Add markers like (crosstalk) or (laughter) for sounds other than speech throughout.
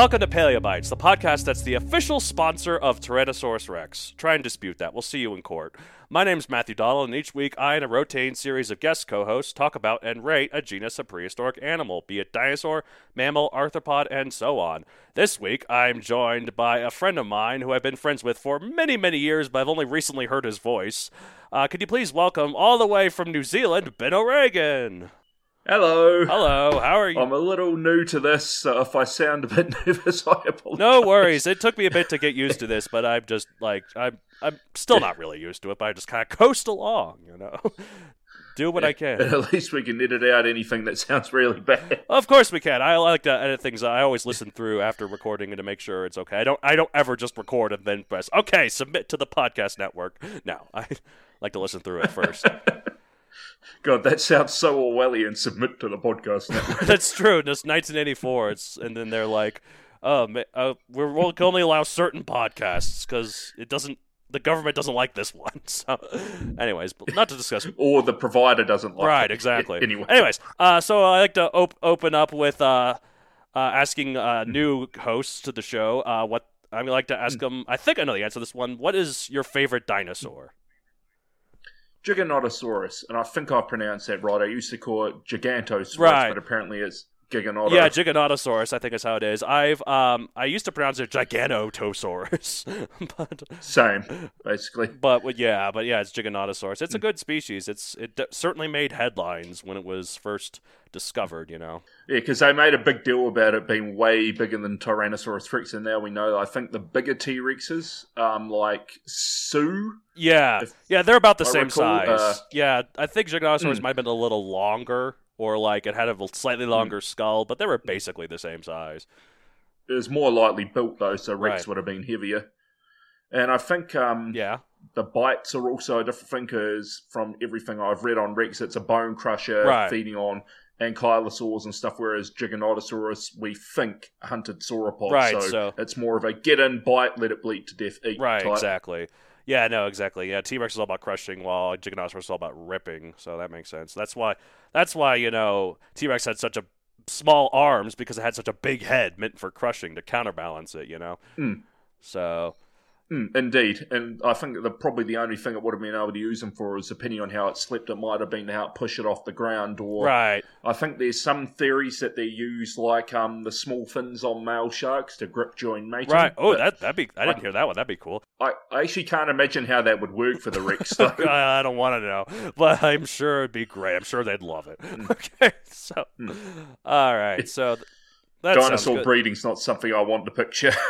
Welcome to Paleobites, the podcast that's the official sponsor of Tyrannosaurus Rex. Try and dispute that. We'll see you in court. My name's Matthew Donald, and each week I and a rotating series of guest co hosts talk about and rate a genus of prehistoric animal, be it dinosaur, mammal, arthropod, and so on. This week I'm joined by a friend of mine who I've been friends with for many, many years, but I've only recently heard his voice. Uh, could you please welcome, all the way from New Zealand, Ben O'Regan? Hello. Hello, how are you? I'm a little new to this, so if I sound a bit (laughs) nervous, I apologize. No worries. It took me a bit to get used to this, but I'm just like I'm I'm still not really used to it, but I just kind of coast along, you know. (laughs) Do what I can. (laughs) At least we can edit out anything that sounds really bad. Of course we can. I like to edit things. I always listen through after recording to make sure it's okay. I don't I don't ever just record and then press okay, submit to the podcast network. No, I like to listen through it first. God, that sounds so Orwellian. Submit to the podcast (laughs) network. That's true. It's 1984. It's and then they're like, oh, uh, we're, we can only allow certain podcasts because it doesn't. The government doesn't like this one. (laughs) So, anyways, not to discuss. (laughs) or the provider doesn't like right, it. exactly. Anyway. anyways, uh, so I like to op- open up with uh, uh, asking uh, new hosts to the show uh, what I would like to ask them. I think I know the answer to this one. What is your favorite dinosaur? Giganotosaurus, and I think I pronounced that right. I used to call it Gigantosaurus, Right. but apparently it's Giganotosaurus. Yeah, Giganotosaurus. I think is how it is. I've um, I used to pronounce it Giganotosaurus, (laughs) but Same, basically. But well, yeah, but yeah, it's Giganotosaurus. It's a good species. It's it d- certainly made headlines when it was first discovered. You know. Yeah, because they made a big deal about it being way bigger than Tyrannosaurus Rex, and now we know. I think the bigger T Rexes, um, like Sue, Yeah, yeah, they're about the I same recall, size. uh, yeah, I think Giganotosaurus mm. might have been a little longer, or like it had a slightly Hmm. longer skull, but they were basically the same size. it was more lightly built though, so Rex Right. would have been heavier. And I think um, Yeah. the bites are also a different thing because from everything I've read on Rex, it's a bone crusher Right. feeding on ankylosaurs and stuff, whereas Giganotosaurus, we think hunted sauropods. Right, so, so- it's more of a get in, bite, let it bleed to death, eat. Right, type. exactly. Yeah, no, exactly. Yeah, T Rex is all about crushing, while Giganotosaurus is all about ripping. So that makes sense. That's why. That's why you know T Rex had such a small arms because it had such a big head meant for crushing to counterbalance it. You know. Mm. So Mm, indeed, and I think the probably the only thing it would have been able to use them for is depending on how it slept. It might have been to help push it off the ground, or right. I think there's some theories that they use like um the small fins on male sharks to grip join mating. Right. Oh, that that'd be. I didn't I- hear that one. That'd be cool. I, I actually can't imagine how that would work for the Rex. (laughs) though. I don't want to know, but I'm sure it'd be great. I'm sure they'd love it. Mm. (laughs) Okay. So, all right. So that Dinosaur breeding's not something I want to picture. (laughs)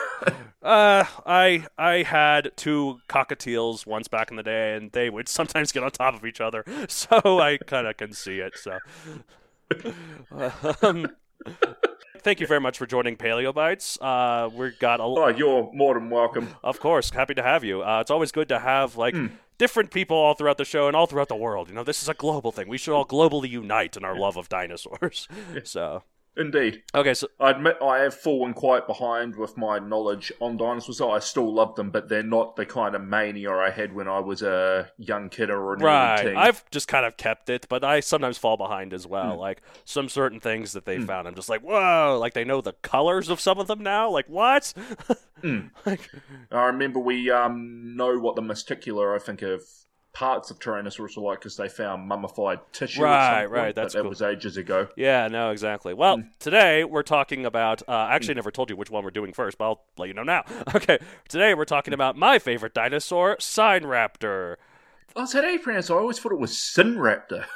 Uh, I I had two cockatiels once back in the day, and they would sometimes get on top of each other. (laughs) So I kind of can see it. So, (laughs) um, thank you very much for joining Paleobites. Uh, we got a, oh, you're more than welcome. of course, happy to have you. Uh, it's always good to have like Hmm. different people all throughout the show and all throughout the world. You know, this is a global thing. We should all globally unite in our love of dinosaurs. So. Indeed. Okay, so I admit I have fallen quite behind with my knowledge on dinosaurs. I still love them, but they're not the kind of mania I had when I was a young kid or an right, teen. I've just kind of kept it, but I sometimes fall behind as well. Hmm. Like some certain things that they found, I'm just like, whoa! Like they know the colors of some of them now. Like what? Hmm. (laughs) like, I remember we um, know what the mysticular, I think, of parts of Tyrannosaurus are like because they found mummified tissue. Right, point, right, that's that was ages ago. Yeah, no, exactly. Well, Hmm. today we're talking about. Uh, actually, I never told you which one we're doing first, but I'll let you know now. (laughs) Okay, today we're talking about my favorite dinosaur, Sign Raptor. Oh, is that how you pronounce it? I always thought it was Sinraptor. (laughs)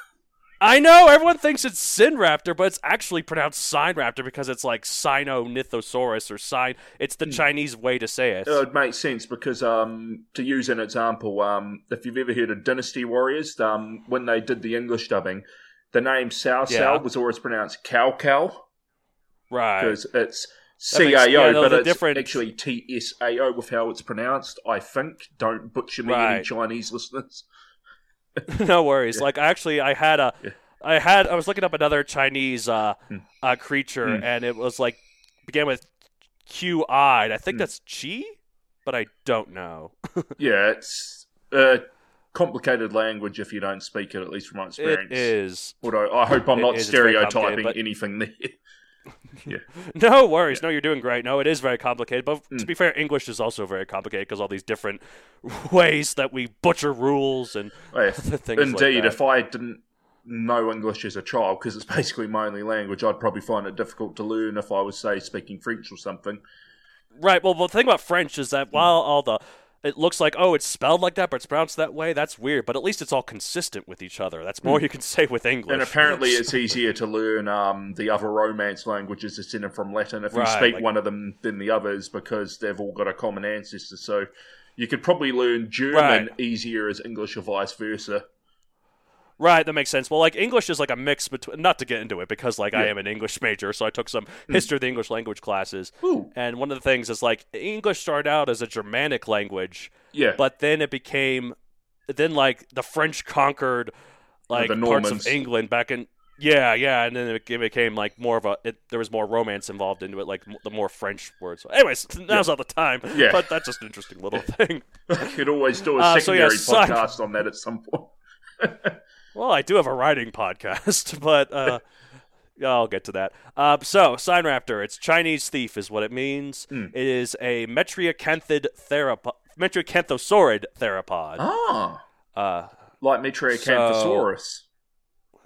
I know everyone thinks it's Sin Raptor, but it's actually pronounced Sign Raptor because it's like Sinornithosaurus or Sign. It's Hmm. the Chinese way to say it. It would make sense because, um, to use an example, um, if you've ever heard of Dynasty Warriors, um, when they did the English dubbing, the name Sao Yeah. Was always pronounced Cow Cow right. because it's CAO, but it's different- actually TSAO with how it's pronounced, I think. Don't butcher me, any Chinese listeners. (laughs) no worries. Like actually, I had a, Yeah. I had, I was looking up another Chinese uh, Hmm. uh creature, Hmm. and it was like began with Q I. I think Hmm. that's Chi, but I don't know. (laughs) Yeah, it's a complicated language if you don't speak it, at least from my experience. It is. Although I hope I'm It not is, it's very complicated, stereotyping anything there. (laughs) yeah. (laughs) No worries. No, you're doing great. No, it is very complicated. But Hmm. to be fair, English is also very complicated because all these different (laughs) ways that we butcher rules and Oh, yeah. things like Indeed, that. if I didn't know English as a child, because it's basically my only language, I'd probably find it difficult to learn if I was, say, speaking French or something. Right. Well, the thing about French is that while all the it looks like oh it's spelled like that but it's pronounced that way that's weird but at least it's all consistent with each other that's more you can say with english Hmm. And apparently, it's easier to learn um, the other Romance languages descended from Latin if you speak like- one of them than the others because they've all got a common ancestor. So you could probably learn German Right. easier as English or vice versa. Right that makes sense well like english is like a mix between not to get into it because like i am an english major so i took some history of the english language classes Ooh. and one of the things is like english started out as a germanic language Yeah. but then it became then like the french conquered like parts of england back in yeah yeah and then it became like more of a it, there was more romance involved into it like m- the more french words anyways now's not the time Yeah. but that's just an interesting little (laughs) thing I could always do a Uh, so yeah, secondary podcast on that at some point. (laughs) well i do have a writing podcast (laughs) but uh I'll get to that. Uh, so, Sign Raptor, it's Chinese thief, is what it means. Hmm. It is a Metriacanthid theropod, Metriacanthosaurid theropod. Ah, Uh, like Metriacanthosaurus.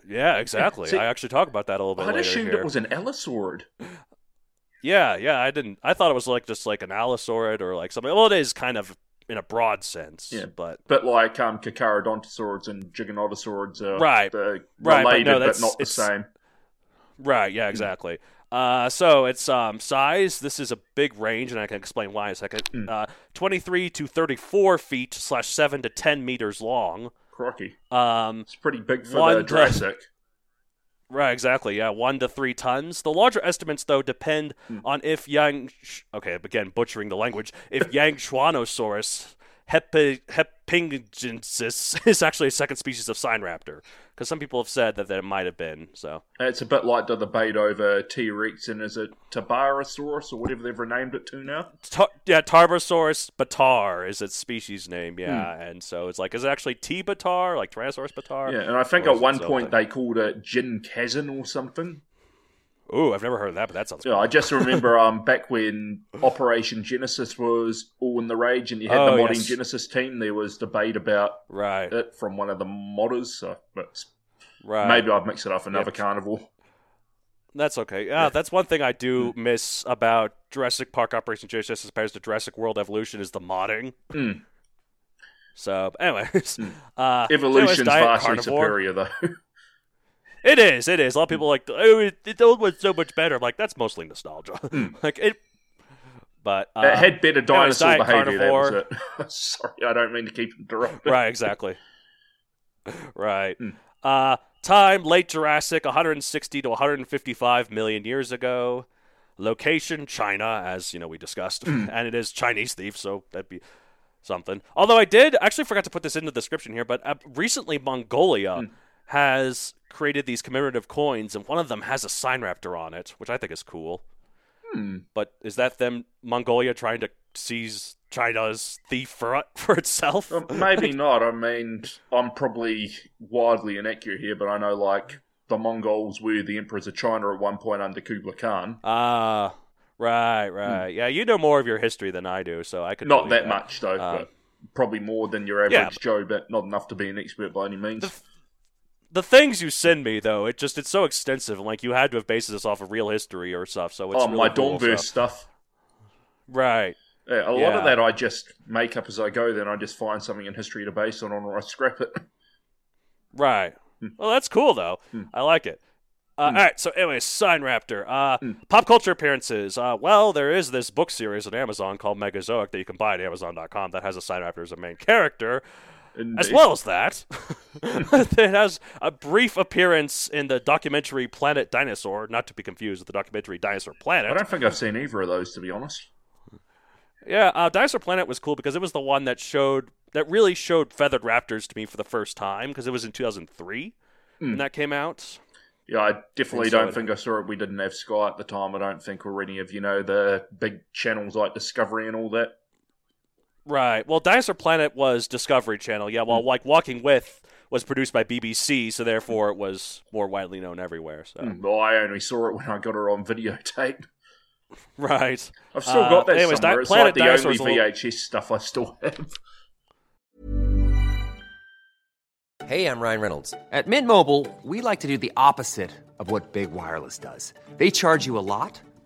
Yeah, exactly. See- I actually talk about that a little bit I'd assumed here. it was an allosaurid. Yeah, yeah. I didn't. I thought it was like just like an allosaurid or like something. Well, it is kind of in a broad sense. Yeah. but But like um, Carcharodontosaurids and Giganotosaurids are Right. the Right, but related, no, but, not the same. right. Yeah, exactly. Uh, so it's um size. This is a big range, and I can explain why in a second. Hmm. Uh, twenty-three to thirty-four feet slash seven to ten meters long. Crocky. Um, It's pretty big for the (laughs) Jurassic. Right, exactly. Yeah, one to three tons. The larger estimates, though, depend Hmm. on if Yang. Okay, again, butchering the language. If (laughs) Yangchuanosaurus hepi, hepingensis (laughs) is actually a second species of sign raptor, because some people have said that, that it might have been. So It's a bit like the debate over T Rex and is it Tabarosaurus or whatever they've renamed it to now? Ta- yeah, Tarbosaurus bataar is its species name. Yeah, Hmm. and so it's like, is it actually T bataar, like Tyrannosaurus bataar? Yeah, and I think at one something? point they called it Jenghizkhan or something. Ooh, I've never heard of that, but that sounds. Yeah, I just remember (laughs) um back when Operation Genesis was all in the rage and you had Oh, the modding yes. Genesis team, there was debate about Right, it from one of the modders. So, but right. maybe I've mixed it up another carnival. That's okay. Yeah, that's one thing I do Hmm. miss about Jurassic Park Operation Genesis as opposed to Jurassic World Evolution is the modding. Mm. So, anyways, uh, Evolution's vastly Carnivore. superior though. (laughs) It is. It is. A lot of people are like, oh, it, it, the old one's so much better. I'm like, that's mostly nostalgia. (laughs) like it, but uh, Hmm. it had better anyways, dinosaur Diet behavior. That was it. (laughs) Sorry, I don't mean to keep interrupting. right, exactly. (laughs) right. Hmm. Uh, time late Jurassic, 160 to 155 million years ago. Location China, as you know we discussed, Hmm. and it is Chinese thief, so that'd be something. Although I did actually forgot to put this in the description here, but uh, recently Mongolia Hmm. Has created these commemorative coins, and one of them has a sign raptor on it, which I think is cool. Hmm. But is that them Mongolia trying to seize China's thief for (laughs) for itself? Uh, maybe (laughs) not. I mean, I'm probably wildly inaccurate here, but I know like the Mongols were the emperors of China at one point under Kublai Khan. Ah, right, right. Yeah, you know more of your history than I do, so I could Hmm. Not believe that much though, Um, but probably more than your average yeah. Joe, but not enough to be an expert by any means. The- The things you send me, though, it just it's so extensive, and like you had to have based this off of real history or stuff. So it's oh, really my cool, Dawnverse stuff. right? Yeah, a lot Yeah. of that I just make up as I go. Then I just find something in history to base it on, or I scrap it. (laughs) Right. Hmm. Well, that's cool though. I like it. Uh, All right. So, anyway, Sign Raptor. Uh, Hmm. Pop culture appearances. Uh, well, there is this book series on Amazon called Megazoic that you can buy at Amazon.com that has a Sign Raptor as a main character. As well as that, (laughs) it has a brief appearance in the documentary Planet Dinosaur, not to be confused with the documentary Dinosaur Planet. I don't think I've seen either of those, to be honest. Yeah, uh, Dinosaur Planet was cool because it was the one that showed that really showed feathered raptors to me for the first time because it was in 2003 when that came out. Yeah, I definitely don't think I saw it. We didn't have Sky at the time. I don't think or any of you know the big channels like Discovery and all that. Right. Well, Dinosaur Planet was Discovery Channel. Yeah. Well, like Walking With was produced by BBC, so therefore it was more widely known everywhere. So Mm, Well, I only saw it when I got her on videotape. (laughs) right. I've still Uh, got that anyways, somewhere. Di- it's Planet like the Dinosaur's a only little- VHS stuff I still have. Hey, I'm Ryan Reynolds. At Mint Mobile, we like to do the opposite of what Big Wireless does. They charge you a lot,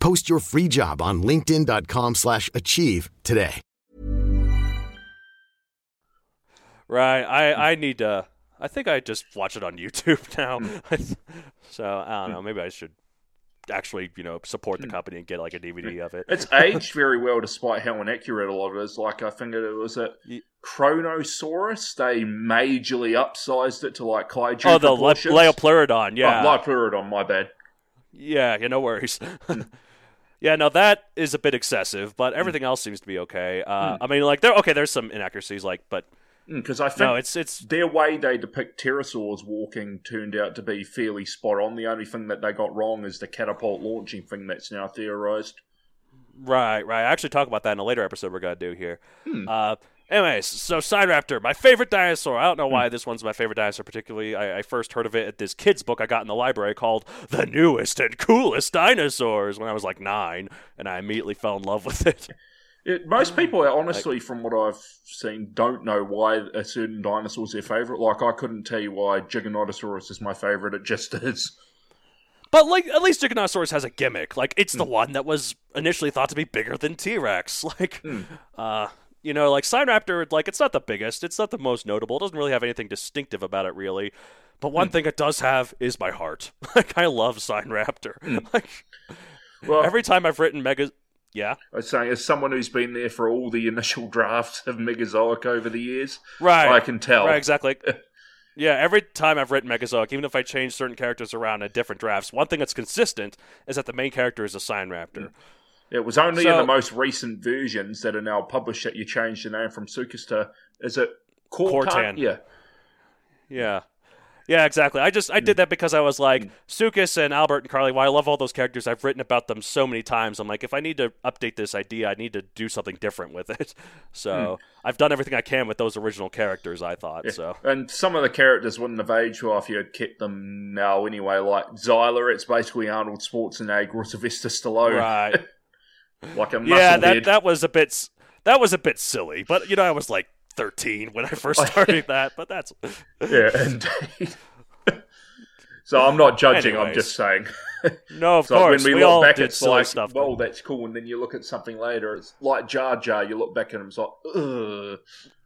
Post your free job on linkedin.com/achieve slash achieve today. Right. I I need to. I think I just watch it on (laughs) YouTube now. (laughs) so I don't know. Maybe I should actually, you know, support the company and get like a DVD of it. It's aged very well, despite how inaccurate a lot of it is. Like I think it was a Ye- Kronosaurus. They majorly upsized it to like kaiju oh, the Le- proportions. Liopleurodon. Oh, yeah. Oh, Liopleurodon, my bad. Yeah, yeah, no worries. (laughs) yeah, now that is a bit excessive, but everything else seems to be okay. Uh, I mean, like there, okay, there's some inaccuracies, like, but Because I think no, it's it's their way they depict pterosaurs walking turned out to be fairly spot on. The only thing that they got wrong is the catapult launching thing that's now theorized. right, right. I actually talk about that in a later episode we're gonna do here. Hmm. Uh, anyways, so Side Raptor, my favorite dinosaur. I don't know why this one's my favorite dinosaur particularly. I, I first heard of it at this kid's book I got in the library called "The Newest and Coolest Dinosaurs" when I was like nine, and I immediately fell in love with it. It, most people, honestly, from what I've seen, don't know why a certain dinosaur is their favourite. Like, I couldn't tell you why Giganotosaurus is my favourite. It just (laughs) is. But like at least Giganotosaurus has a gimmick. Like it's Hmm. the one that was initially thought to be bigger than T Rex. (laughs) Like uh you know, like Sign Raptor, like it's not the biggest, it's not the most notable. It doesn't really have anything distinctive about it really. But one Hmm. thing it does have is my heart. (laughs) like I love Sign Raptor. Hmm. (laughs) like Well, every time I've written Mega Yeah. I was saying, as someone who's been there for all the initial (laughs) drafts of Megazoic over the years, Right. I can tell. Right, exactly. yeah, every time I've written Megazoic, even if I change certain characters around in different drafts, one thing that's consistent is that the main character is a Sign Raptor. It was only in the most recent versions that are now published that you changed the name from Sukas to, is it Cortan? Cortan. Yeah. Yeah. Yeah, exactly. I just I did hmm. that because I was like Sukas and Albert and Carly. While I love all those characters, I've written about them so many times. I'm like, if I need to update this idea, I need to do something different with it. (laughs) So hmm. I've done everything I can with those original characters. I thought so. And some of the characters wouldn't have aged well if you had kept them now anyway. Like Xyla, it's basically Arnold Schwarzenegger or Sylvester Stallone. Right. (laughs) Like a muscle yeah, that head. that was a bit. that was a bit silly. But you know, I was like 13 when I first (laughs) started that. But that's Yeah, indeed. so I'm not judging. I'm just saying. no, of (laughs) So course when we, we all look back, it's like, stuff. well, that's cool. And then you look at something later, it's like Jar Jar. You look back at him, it's like, ugh.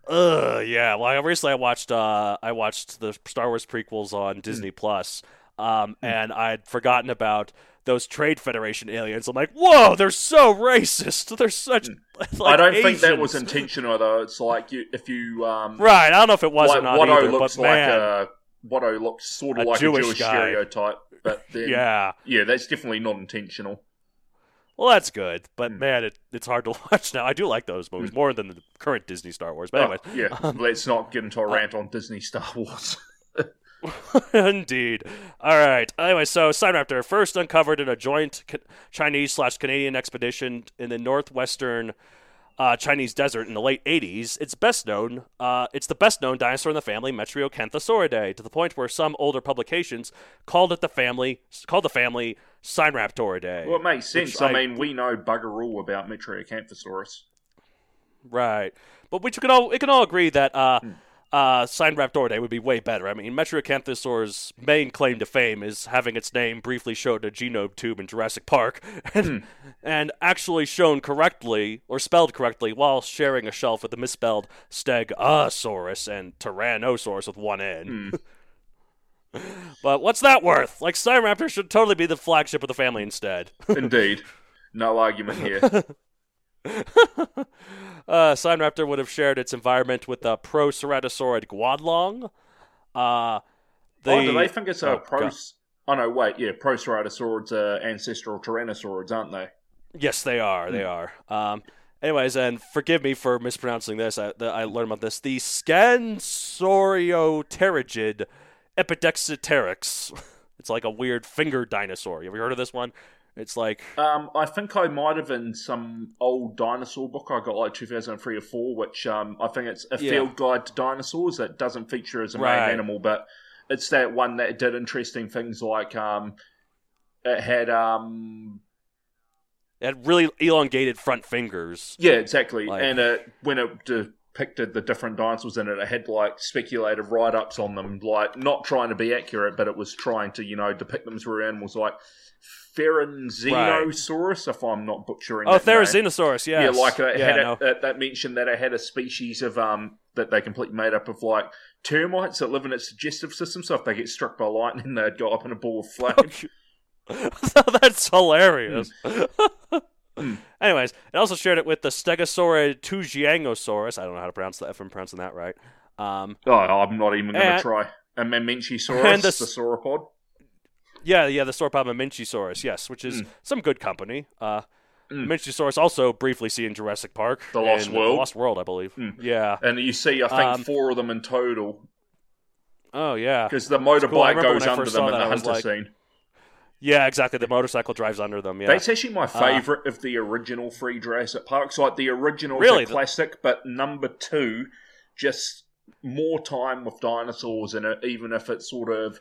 Ugh, yeah. Well, I, recently I watched uh, I watched the Star Wars prequels on Disney Plus, um, and I'd forgotten about those Trade Federation aliens. I'm like, whoa, they're so racist. (laughs) They're such. (laughs) Like, Hmm. I don't think that was (laughs) intentional, though. It's like you, if you, um, right. I don't know if it was like or not Watto either, looks but like man, a Watto looks sort of A like Jewish a Jewish guy. stereotype, but then, yeah. yeah, that's definitely not intentional. Well, that's good, but Hmm. man, it, it's hard to watch now. I do like those movies more than the current Disney Star Wars. But anyway, Oh, yeah, let's not get into a rant on Disney Star Wars. (laughs) Indeed. All right. Anyway, so Sign Raptor first uncovered in a joint Chinese slash Canadian expedition in the northwestern uh, Chinese desert in the late 80s. It's best known. Uh, it's the best known dinosaur in the family, Metriacanthosauridae, to the point where some older publications called it the family called the family Signraptoridae. well, it makes sense. I, mean, we know bugger all about Metriacanthosaurus. Right. But we can all we can all agree that uh uh Signraptoridae would be way better. I mean Metriacanthosaur's main claim to fame is having its name briefly shown in a genome tube in Jurassic Park (laughs) and and actually shown correctly or spelled correctly while sharing a shelf with the misspelled Stegosaurus and Tyrannosaurus with one N. (laughs) but what's that worth? Like Signraptor should totally be the flagship of the family instead. (laughs) Indeed. No argument here. Uh, Signraptor would have shared its environment with the Proceratosaurid Guanlong. Uh, the, oh, do they think it's a oh, pro? Oh no, wait, yeah, Proceratosaurids are ancestral Tyrannosaurids, aren't they? Yes, they are. They are. Um, anyways, and forgive me for mispronouncing this. I, the, I learned about this. The Scansoriopterygid Epidexipteryx. (laughs) It's like a weird finger dinosaur. You ever heard of this one? It's like Um, I think I might have in some old dinosaur book I got like 2003 or 4, which um, I think it's a Yeah. field guide to dinosaurs that doesn't feature as a main animal, but it's that one that did interesting things like um, it had um, it had really elongated front fingers. yeah, exactly, Like- and it, when it depicted the different dinosaurs in it, it had like speculative write ups on them, like not trying to be accurate, but it was trying to you know depict them as real animals like. Pheranxenosaurus, if I'm not butchering. Oh. Therizinosaurus, yes. Yeah, like that yeah, had no. a, that, mentioned that it had a species of um that they completely made up of like termites that live in its digestive system. So if they get struck by lightning, (laughs) they'd go up in a ball of flame. (laughs) That's hilarious. (laughs) Hmm. (clears throat) Anyways, it also shared it with the Stegosaurid tuojiangosaurus. I don't know how to pronounce that if I'm pronouncing that right. Um, oh, I'm not even going to try. And Mamenchisaurus, And the, the sauropod. yeah, yeah, the Sauropod Mamenchisaurus, yes, which is Hmm. some good company. Uh, Mamenchisaurus also briefly seen in Jurassic Park. The Lost World. The Lost World, I believe. Yeah. And you see, I think Um, four of them in total Oh, yeah. because the motorbike remember goes under them in the hunter like- scene. Yeah, exactly. The motorcycle drives under them. Yeah. That's actually my uh, favourite of the original three Jurassic Parks. Like the original Really? is a classic, but number two, just more time with dinosaurs in it, even if it's sort of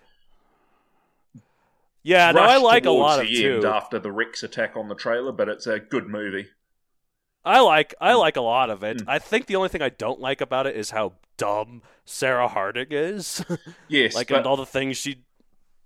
yeah, no, I like a lot of the end too. after the Rex attack on the trailer, but it's a good movie. I like. I mm. like a lot of it. Mm. I think the only thing I don't like about it is how dumb Sarah Harding is. (laughs) Yes, like and all the things she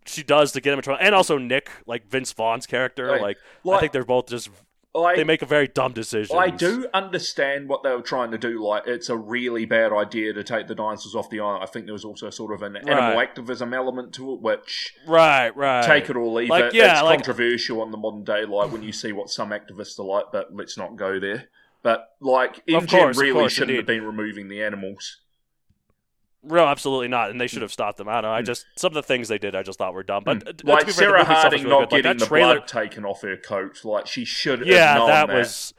she does to get him in trouble, and also Nick, like Vince Vaughn's character. Right. Like, I think they're both just I, they make a very dumb decision. I do understand what they were trying to do. Like, it's a really bad idea to take the dinosaurs off the island. I think there was also sort of an animal Right. activism element to it, which Right, right. take it or leave Like, it. yeah, it's like- controversial on the modern day, like when you see what some activists are like, but let's not go there. But like course, really course, shouldn't have been removing the animals. No, absolutely not, and they should have stopped them. I don't know. I just some of the things they did, I just thought were dumb. But Hmm. like fair, Sarah movie itself is Harding really not good. Getting that the trailer, blood taken off her coat, like she should have yeah, that that. was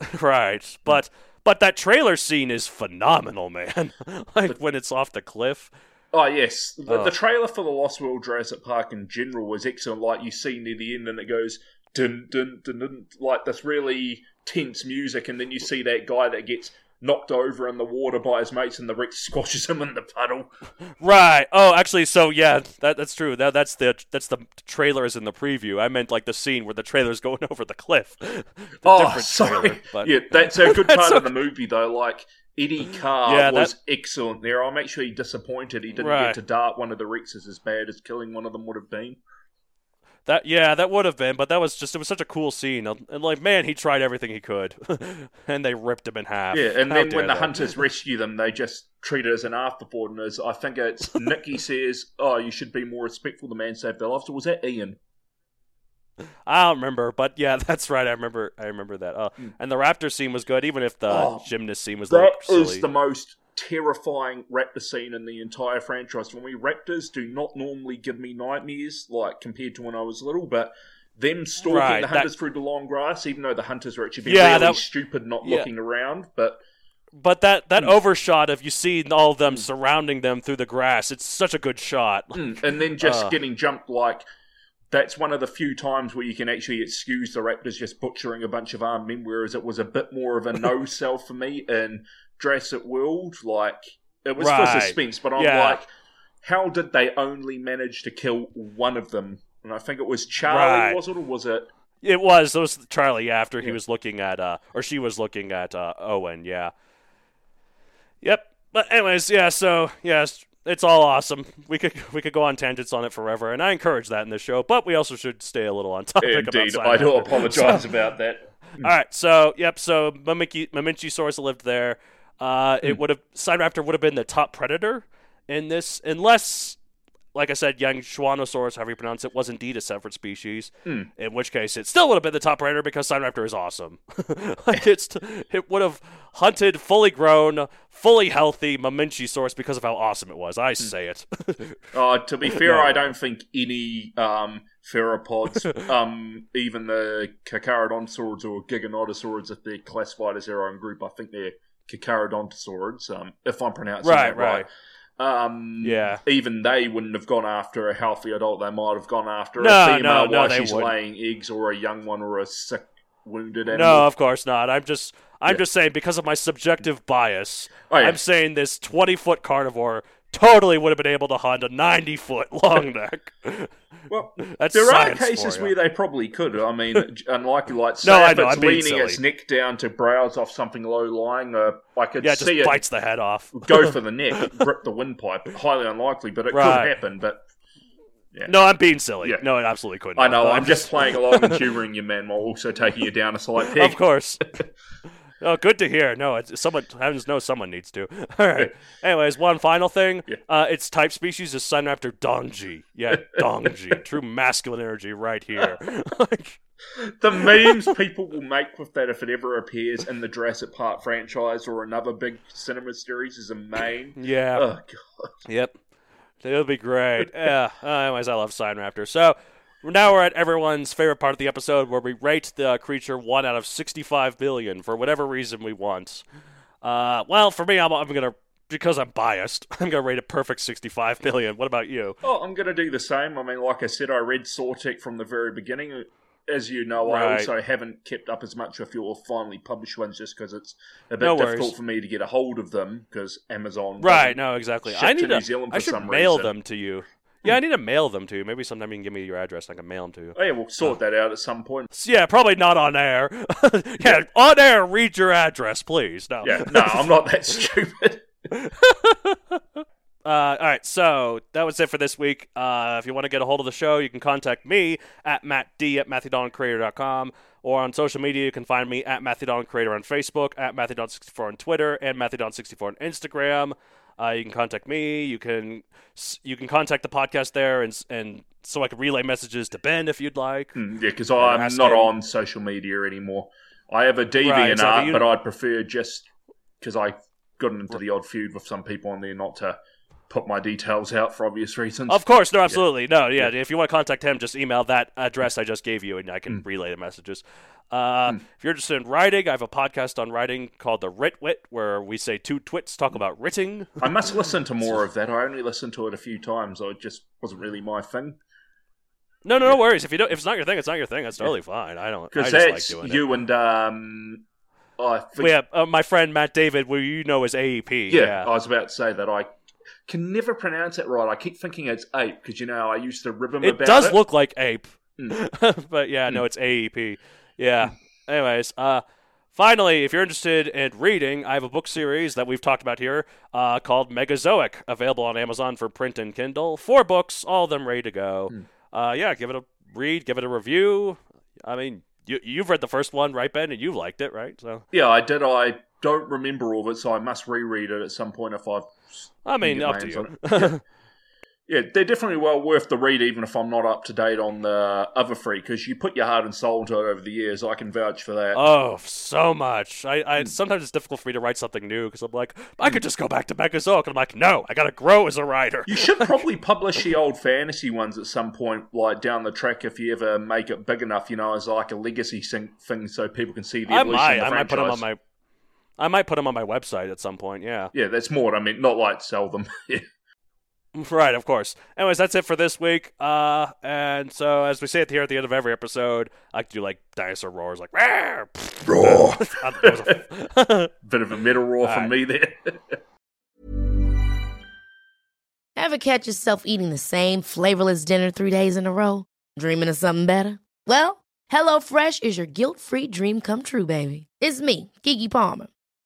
(laughs) right. But but that trailer scene is phenomenal, man. (laughs) like when it's off the cliff. Oh yes, the, the trailer for the Lost World Jurassic Park in general was excellent. Like you see near the end, and it goes dun dun dun dun, like this really tense music, and then you see that guy that gets knocked over in the water by his mates, and the Rex (laughs) squashes him in the puddle. Right. Oh, actually, so yeah, that that's true. That that's the that's the trailers in the preview. I meant like the scene where the trailer's (laughs) going over the cliff. the oh, (laughs) sorry. trailer, but- Yeah, that's a good part of the movie, though. Like Eddie Carr Yeah, was that- excellent there. I'm actually disappointed he didn't Right. get to dart one of the Rexes as bad as killing one of them would have been. That yeah, that would have been, but that was just it was such a cool scene. And like, man, he tried everything he could, (laughs) and they ripped him in half. Yeah, and How then when the they. hunters (laughs) rescue them, they just treat it as an afterthought. And as I think it's Nicky (laughs) says, "Oh, you should be more respectful. The man saved their lives." Or was that Ian? I don't remember, but yeah, that's right. I remember. I remember that. Uh, And the raptor scene was good, even if the Oh, gymnast scene was That little is the most terrifying raptor scene in the entire franchise. For me, raptors do not normally give me nightmares, like compared to when I was little, but. Them stalking Right, the that- hunters through the long grass, even though the hunters were actually being Yeah, really that- stupid, not yeah. looking around. But But that that Hmm. overshot of you see all of them surrounding them through the grass, it's such a good shot. Mm, and then just Uh. getting jumped like that's one of the few times where you can actually excuse the Raptors just butchering a bunch of armed men, whereas it was a bit more of a no sell for me in Jurassic World. Like it was Right. for suspense, but I'm Yeah. like, how did they only manage to kill one of them? And I think it was Charlie, Right. was it, or was it? It was it was Charlie after he was looking at uh or she was looking at uh Owen, yeah. Yep. But anyways, yeah, so yes, it's all awesome. We could we could go on tangents on it forever, and I encourage that in this show, but we also should stay a little on topic Indeed, I do (laughs) apologize about that. All right, so yep, so Mimiki Mamenchisaurus lived there. Uh, Hmm. it would have Raptor would have been the top predator in this, unless, like I said, Yangchuanosaurus, however you pronounce it, was indeed a separate species. Hmm. In which case, it still would have been the top predator because Raptor is awesome. (laughs) like it's it would have hunted fully grown, fully healthy Mamenchisaurus because of how awesome it was. Hmm. I say it. (laughs) Uh, to be fair, No. I don't think any um, theropods, (laughs) um, even the Carcharodontosaurids or Giganotosaurids, if they're classified as their own group, I think they're Carcharodontosaurids, um, if I'm pronouncing Right, that right. Um, Yeah. Even they wouldn't have gone after a healthy adult. They might have gone after No, a female no, while they she's wouldn't. laying eggs or a young one or a sick, wounded animal. No, of course not. I'm just I'm Yeah. just saying because of my subjective bias. Oh, yeah. I'm saying this 20 foot carnivore totally would have been able to hunt a 90 foot long (laughs) neck. Well, (laughs) That's there are cases where they probably could. I mean, (laughs) unlikely, like say No, if it's I'm leaning its neck down to browse off something low lying, uh, I could yeah, it see just it bites the head off. go for the neck, grip the windpipe. Highly unlikely, but it Right. could happen. But No, I'm being silly. Yeah. No, it absolutely couldn't. I know I'm just playing along and humouring you, man, while also taking you down a slight peg. Of course. Oh, good to hear. No, it's someone. Heavens knows someone needs to. (laughs) All right. Anyways, one final thing. Yeah. Uh, its type species is Sinraptor dongi. Yeah, dongi. (laughs) True masculine energy right here. (laughs) like, The memes people will make with that if it ever appears in the Jurassic Park franchise or another big cinema series is a main. yeah. Oh god. Yep. It'll be great. yeah. Uh, anyways, I love Sign Raptor. So now we're at everyone's favorite part of the episode where we rate the creature 1 out of 65 billion for whatever reason we want. Uh, well, for me, I'm, I'm going to, because I'm biased, (laughs) I'm going to rate a perfect 65 billion. What about you? Oh, I'm going to do the same. I mean, like I said, I read Sawtech from the very beginning. As you know, I also haven't kept up as much with your finally published ones just because it's a bit No difficult for me to get a hold of them because Amazon. Right, no, exactly. I to need New to, Zealand I should mail reason. them to you. Yeah, I need to mail them to you. Maybe sometime you can give me your address and I can mail them to you. Oh, yeah, we'll sort that out at some point. Yeah, probably not on air. (laughs) yeah, on air, read your address, please. No. Yeah, no, I'm not that (laughs) stupid. (laughs) Uh, all right, so that was it for this week. Uh, if you want to get a hold of the show, you can contact me at mattd at matthewdoncreator.com or on social media, you can find me at matthewdoncreator on Facebook, at matthewdon64 on Twitter, and matthewdon64 on Instagram. Uh, you can contact me. You can you can contact the podcast there, and and so I can relay messages to Ben if you'd like. Hmm, yeah, because I'm not him. on social media anymore. I have a DeviantArt, Right, exactly. You- but I'd prefer just because I got into the odd feud with some people on there not to put my details out for obvious reasons. Of course, no, absolutely, no, yeah. If you want to contact him, just email that address I just gave you, and I can relay the messages. Uh, If you're interested in writing, I have a podcast on writing called the Writ Wit, where we say two twits talk about writing. I must listen to (laughs) more of that. I only listened to it a few times. I just wasn't really my thing. No, no, no worries. If you don't, if it's not your thing, it's not your thing. That's totally fine. I don't. Because like that's doing you and um, I think, yeah, uh, my friend Matt David, who you know as AEP. yeah, Yeah, I was about to say that I can never pronounce it right. I keep thinking it's ape because you know I used to rib him it does it. look like ape, Mm. (laughs) but yeah, no, it's AEP. Yeah. Anyways, uh, finally, if you're interested in reading, I have a book series that we've talked about here uh, called Megazoic, available on Amazon for print and Kindle. Four books, all of them ready to go. Uh, yeah, give it a read, give it a review. I mean, you, you've read the first one, right, Ben, and you liked it, right? So, Yeah, I did. I don't remember all of it, so I must reread it at some point if I've. I mean, up to you. (laughs) Yeah, they're definitely well worth the read, even if I'm not up to date on the other three, because you put your heart and soul into it over the years. I can vouch for that. Oh, so much. I, I mm. sometimes it's difficult for me to write something new because I'm like, I mm. could just go back to Megazoic, and I'm like, no, I gotta grow as a writer. You should (laughs) probably publish the old fantasy ones at some point, like down the track, if you ever make it big enough, you know, as like a legacy thing, so people can see the I evolution might, of the I might put them on my, I might put them on my website at some point. Yeah, Yeah, that's more what I mean. Not like sell them. (laughs) Yeah. right, of course. Anyways, that's it for this week. Uh, and so as we say it here at the end of every episode, I do like dinosaur roars, like roar. (laughs) Roar. That was a- (laughs) Bit of a metal roar from Alright. me there. (laughs) Ever catch yourself eating the same flavorless dinner three days in a row? Dreaming of something better? Well, HelloFresh is your guilt-free dream come true, baby. It's me, Keke Palmer.